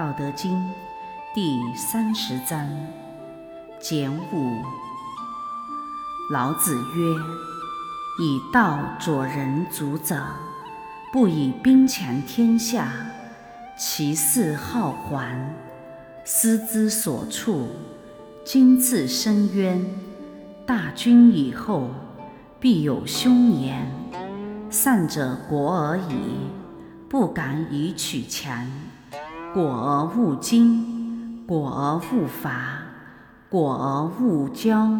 道德经》第三十章：简五。老子曰：“以道佐人足者，不以兵强天下，其势好还，思之所处，今自深渊。大军以后，必有凶年。善者国而已，不敢以取强。果而勿惊，果而勿伐，果而勿骄。”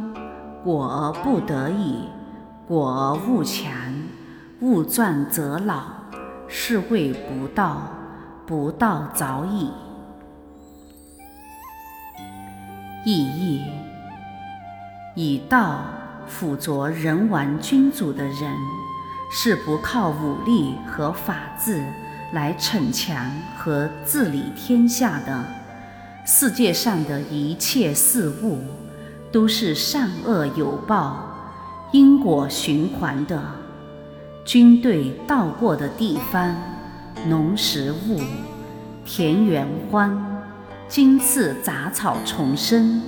果而不得已，果而勿强，勿壮则老，是谓不道。不道早已。意义：以道辅佐人王君主的人，是不靠武力和法治来逞强和治理天下的。世界上的一切事物。都是善恶有报、因果循环的。军队到过的地方，农时物，田园荒，荆刺杂草丛生。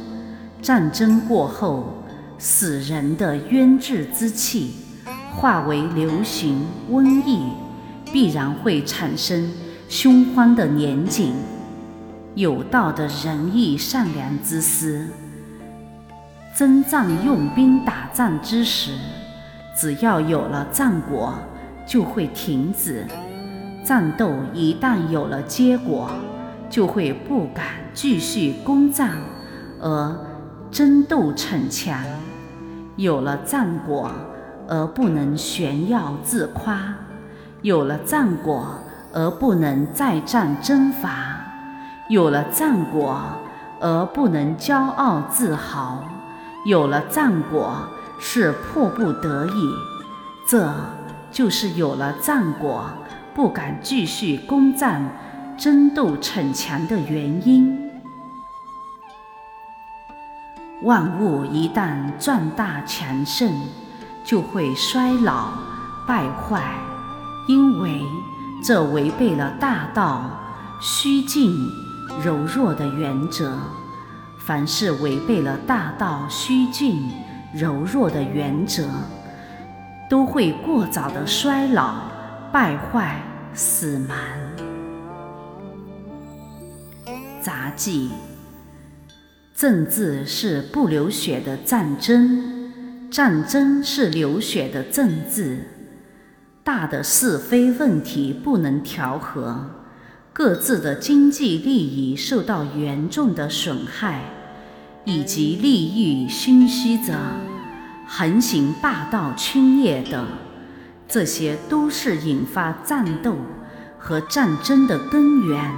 战争过后，死人的冤质之气化为流行瘟疫，必然会产生凶荒的年景。有道的仁义善良之师。征战用兵打仗之时，只要有了战果，就会停止；战斗一旦有了结果，就会不敢继续攻战，而争斗逞强。有了战果而不能炫耀自夸，有了战果而不能再战征伐，有了战果而不能骄傲自豪。有了战果是迫不得已，这就是有了战果不敢继续攻战、争斗逞强的原因。万物一旦壮大强盛，就会衰老败坏，因为这违背了大道虚静柔弱的原则。凡是违背了大道虚静柔弱的原则，都会过早的衰老、败坏、死亡。杂技：政治是不流血的战争，战争是流血的政治。大的是非问题不能调和，各自的经济利益受到严重的损害。以及利欲熏虚者，横行霸道侵略等，这些都是引发战斗和战争的根源。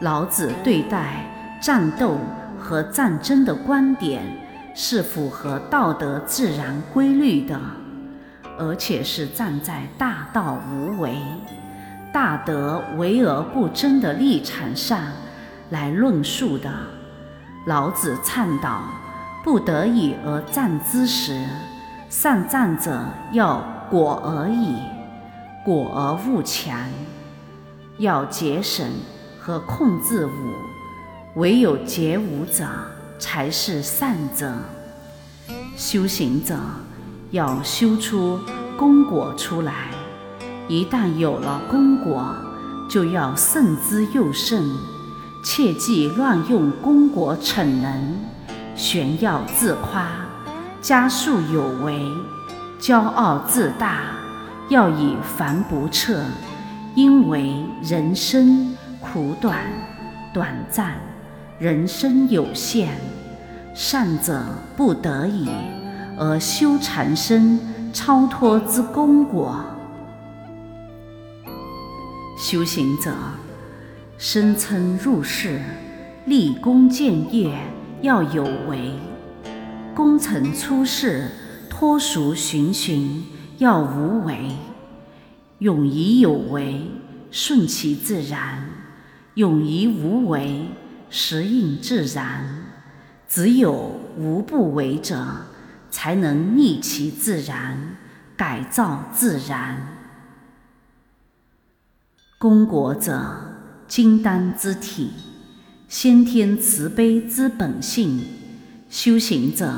老子对待战斗和战争的观点是符合道德自然规律的，而且是站在大道无为、大德为而不争的立场上来论述的。老子倡导，不得已而战之时，善战者要果而已，果而勿强，要节省和控制武，唯有节武者才是善者。修行者要修出功果出来，一旦有了功果，就要慎之又慎。切忌乱用功果逞能，炫耀自夸，加速有为，骄傲自大，要以防不测。因为人生苦短、短暂，人生有限，善者不得已而修禅身超脱之功果。修行者。声称入世，立功建业要有为；功成出世，脱俗循循要无为。勇于有为，顺其自然；勇于无为，时应自然。只有无不为者，才能逆其自然，改造自然。功果者。金丹之体，先天慈悲之本性。修行者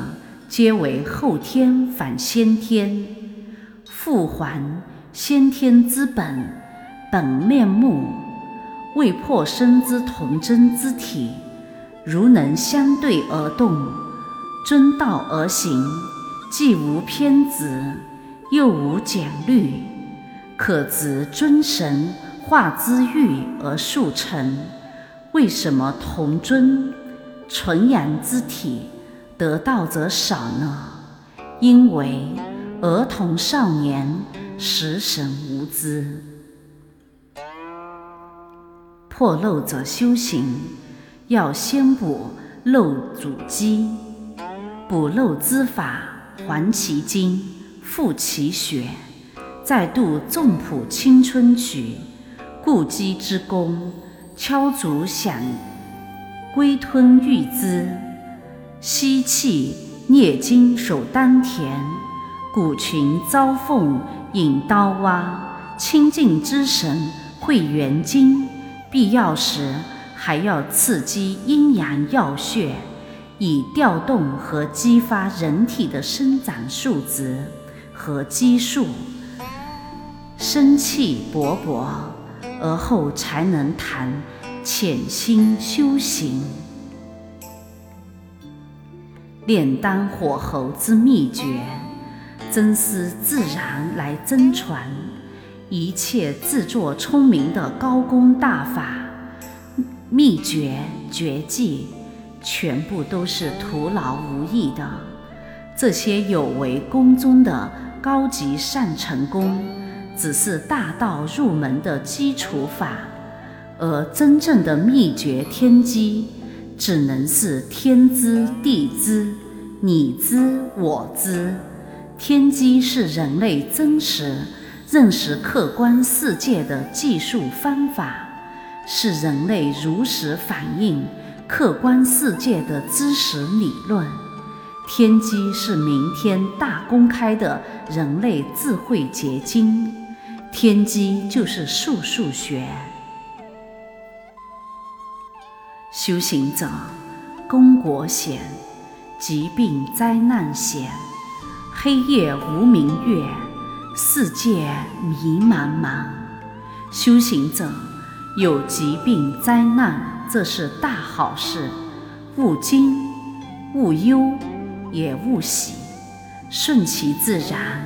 皆为后天反先天，复还先天之本本面目。未破生之童真之体，如能相对而动，遵道而行，既无偏执，又无简虑，可执尊神。化之欲而速成，为什么同尊纯阳之体得道者少呢？因为儿童少年识神无知，破漏者修行要先补漏主基，补漏之法还其精，复其血，再度纵谱青春曲。故机之功，敲竹响，龟吞玉滋，吸气捏筋守丹田，鼓群遭凤引刀挖，清净之神会元精，必要时还要刺激阴阳要穴，以调动和激发人体的生长素质和激素，生气勃勃。而后才能谈潜心修行，炼丹火候之秘诀，真师自然来真传。一切自作聪明的高功大法、秘诀绝技，全部都是徒劳无益的。这些有为宫中的高级善成功。只是大道入门的基础法，而真正的秘诀天机，只能是天知地知，你知我知。天机是人类真实认识客观世界的技术方法，是人类如实反映客观世界的知识理论。天机是明天大公开的人类智慧结晶。天机就是数数学。修行者，功果险，疾病灾难险，黑夜无明月，世界迷茫茫。修行者有疾病灾难，这是大好事，勿惊，勿忧，也勿喜，顺其自然。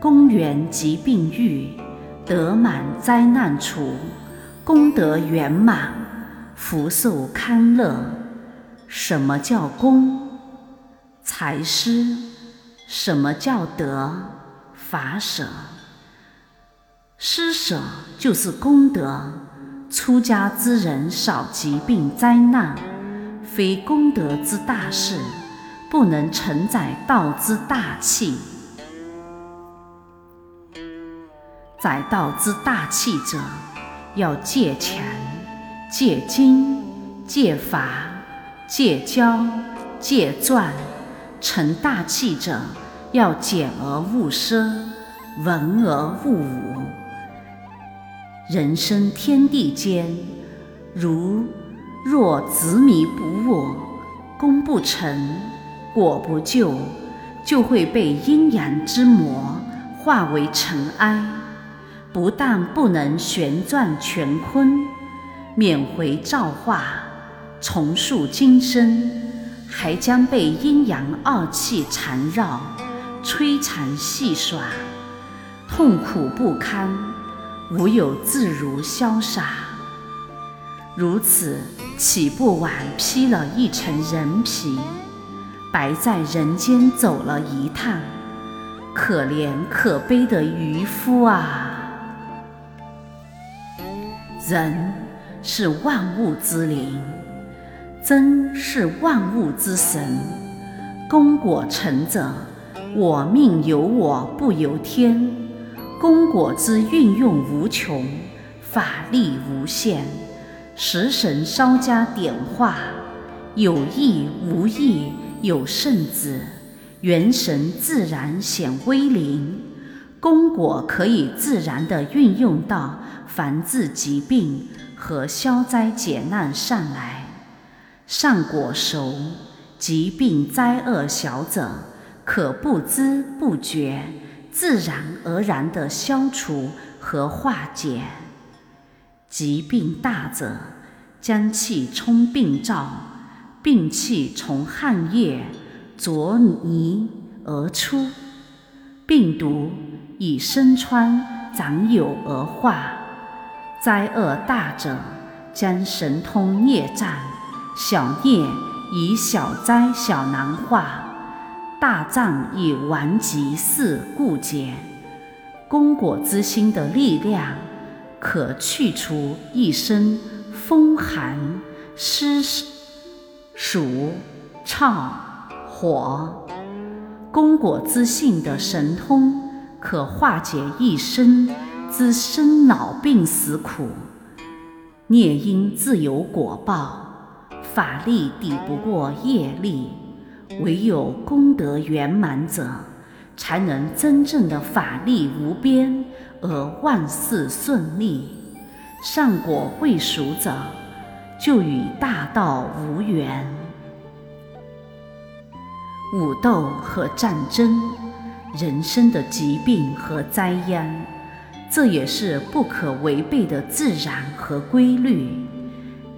公元疾病愈，得满灾难除，功德圆满，福寿康乐。什么叫功？财施。什么叫德？法舍。施舍就是功德。出家之人少疾病灾难，非功德之大事，不能承载道之大气。载道之大器者，要戒强、戒精、戒法、戒骄、戒钻；成大器者，要简而勿奢，文而勿武。人生天地间，如若执迷不悟，功不成，果不就，就会被阴阳之魔化为尘埃。不但不能旋转乾坤，免回造化，重塑今生，还将被阴阳二气缠绕，摧残戏耍，痛苦不堪，无有自如潇洒。如此，岂不枉披了一层人皮，白在人间走了一趟？可怜可悲的渔夫啊！人是万物之灵，真是万物之神。功果成者，我命由我不由天。功果之运用无穷，法力无限。食神稍加点化，有意无意有圣旨，元神自然显威灵。功果可以自然地运用到。防治疾病和消灾解难上来。善果熟，疾病灾厄小者，可不知不觉、自然而然地消除和化解；疾病大者，将气冲病灶，病气从汗液浊泥而出，病毒以身穿长有而化；灾厄大者，将神通孽障。小孽以小灾小难化，大藏以顽疾四故结。功果之心的力量，可去除一身风寒湿暑燥火；功果之性的神通，可化解一身之生老病死苦。孽因自有果报。法力抵不过业力，唯有功德圆满者，才能真正的法力无边而万事顺利。善果未熟者，就与大道无缘。武斗和战争，人生的疾病和灾殃，这也是不可违背的自然和规律，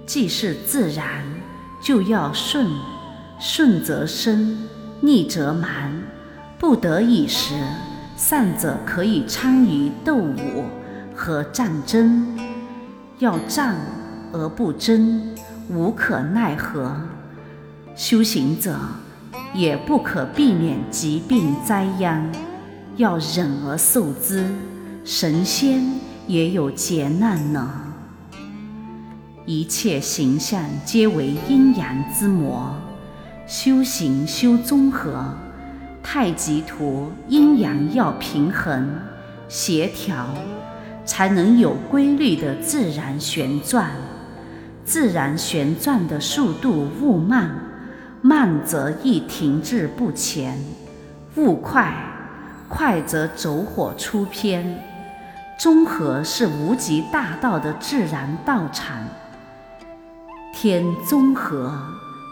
既是自然。就要顺，顺则生，逆则蛮。不得已时，善者可以参与斗武和战争；要战而不争，无可奈何。修行者也不可避免疾病灾殃，要忍而受之。神仙也有劫难呢。一切形象皆为阴阳之魔，修行修综合，太极图阴阳要平衡协调，才能有规律的自然旋转。自然旋转的速度勿慢，慢则易停滞不前；勿快，快则走火出偏。综合是无极大道的自然道场。天综合，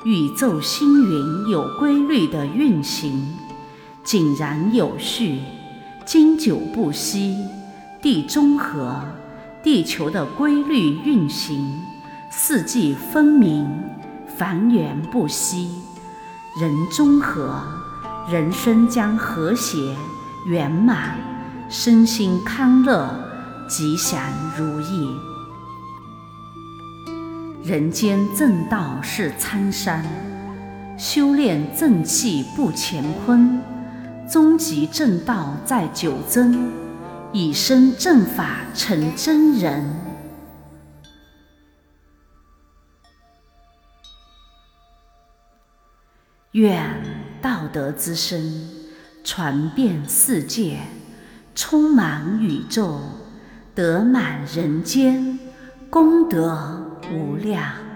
宇宙星云有规律的运行，井然有序，经久不息。地中和，地球的规律运行，四季分明，繁衍不息。人中和，人生将和谐圆满，身心康乐，吉祥如意。人间正道是参山，修炼正气不乾坤，终极正道在九真，以身正法成真人。愿道德之声传遍世界，充满宇宙，得满人间，功德。无量。